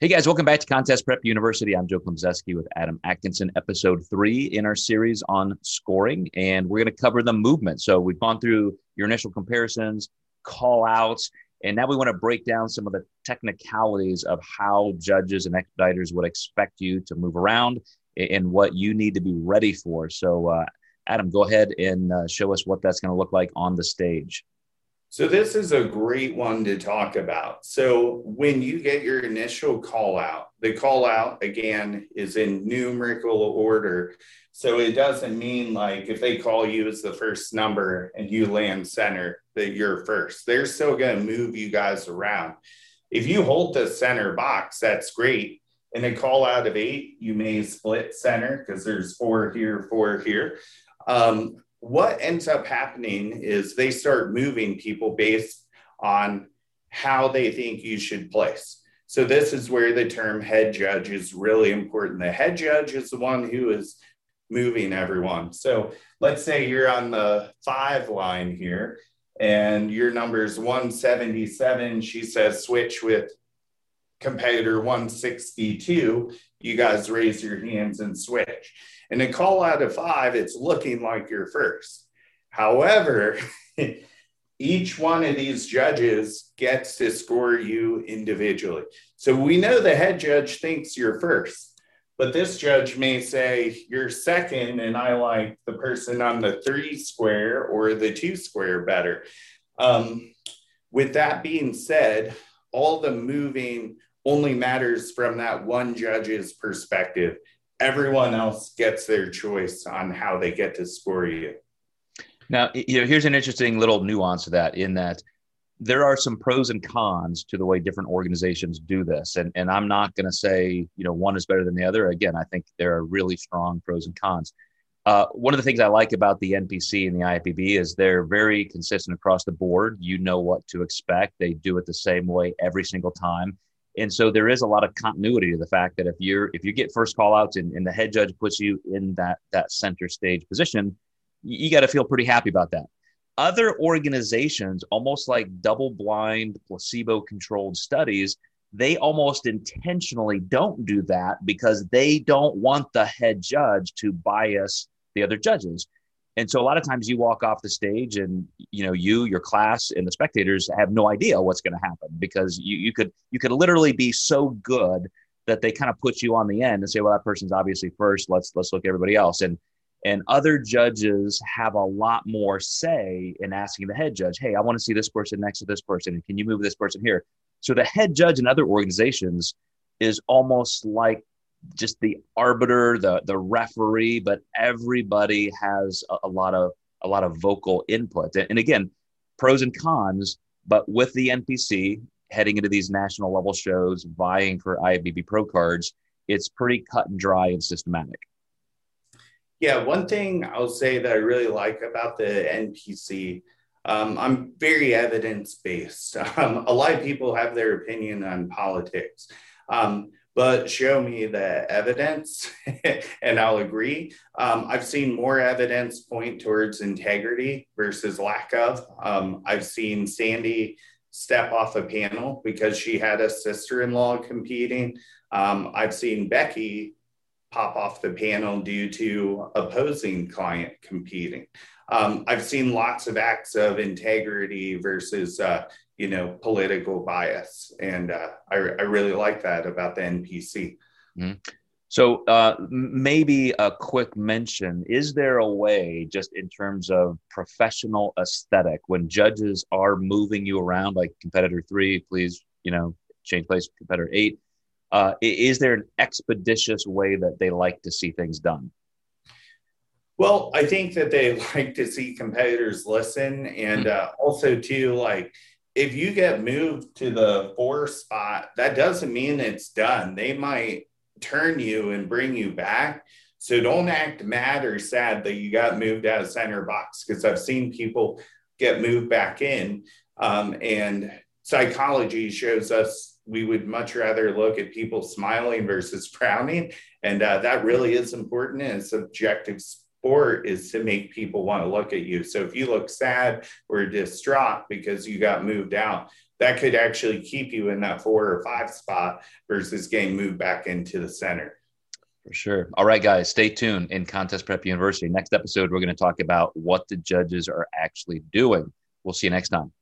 Hey guys, welcome back to Contest Prep University. I'm Joe Klemczewski with Adam Atkinson, episode three in our series on scoring, and we're going to cover the movement. So we've gone through your initial comparisons, call outs, and now we want to break down some of the technicalities of how judges and expediters would expect you to move around and what you need to be ready for. So, uh, Adam, go ahead and uh, show us what that's going to look like on the stage. So, this is a great one to talk about. So, when you get your initial call out, the call out again is in numerical order. So, it doesn't mean like if they call you as the first number and you land center, that you're first. They're still going to move you guys around. If you hold the center box, that's great. And a call out of eight, you may split center because there's four here, four here. Um, what ends up happening is they start moving people based on how they think you should place. So this is where the term head judge is really important. The head judge is the one who is moving everyone. So let's say you're on the five line here and your number is 177. She says switch with competitor 162. You guys raise your hands and switch. And a call out of five, it's looking like you're first. However, each one of these judges gets to score you individually. So we know the head judge thinks you're first, but this judge may say you're second, and I like the person on the three square or the two square better. Um, with that being said, all the moving only matters from that one judge's perspective everyone else gets their choice on how they get to score you. Now, you know, here's an interesting little nuance to that in that there are some pros and cons to the way different organizations do this. And, and I'm not going to say, you know, one is better than the other. Again, I think there are really strong pros and cons. Uh, one of the things I like about the NPC and the IFBB is they're very consistent across the board. You know what to expect. They do it the same way every single time and so there is a lot of continuity to the fact that if you're if you get first call outs and, and the head judge puts you in that that center stage position you, you got to feel pretty happy about that. Other organizations almost like double blind placebo controlled studies they almost intentionally don't do that because they don't want the head judge to bias the other judges and so a lot of times you walk off the stage and you know you, your class, and the spectators have no idea what's going to happen because you, you could you could literally be so good that they kind of put you on the end and say, well, that person's obviously first. Let's let's look at everybody else. And and other judges have a lot more say in asking the head judge, hey, I want to see this person next to this person. And can you move this person here? So the head judge in other organizations is almost like just the arbiter, the the referee, but everybody has a, a lot of a lot of vocal input. And, again, pros and cons, but with the NPC heading into these national level shows, vying for IFBB Pro cards, it's pretty cut and dry and systematic. Yeah, one thing I'll say that I really like about the NPC, um, I'm very evidence based. Um, a lot of people have their opinion on politics. Um, but show me the evidence and I'll agree. Um, I've seen more evidence point towards integrity versus lack of. Um, I've seen Sandy step off a panel because she had a sister in law competing. Um, I've seen Becky pop off the panel due to opposing client competing. Um, I've seen lots of acts of integrity versus uh, you know political bias. And uh, I, I really like that about the npc mm-hmm. so uh, maybe a quick mention. Is there a way just in terms of professional aesthetic when judges are moving you around like competitor three please you know change place competitor eight uh, is there an expeditious way that they like to see things done well, I think that they like to see competitors listen, and mm-hmm. uh, also too, like if you get moved to the four spot, that doesn't mean it's done. They might turn you and bring you back. So don't act mad or sad that you got moved out of center box because I've seen people get moved back in. Um, and psychology shows us we would much rather look at people smiling versus frowning. And uh, that really is important and it's objective sport is to make people want to look at you. So if you look sad or distraught because you got moved out, that could actually keep you in that four or five spot versus getting moved back into the center. For sure. All right, guys, stay tuned in Contest Prep University. Next episode, we're going to talk about what the judges are actually doing. We'll see you next time.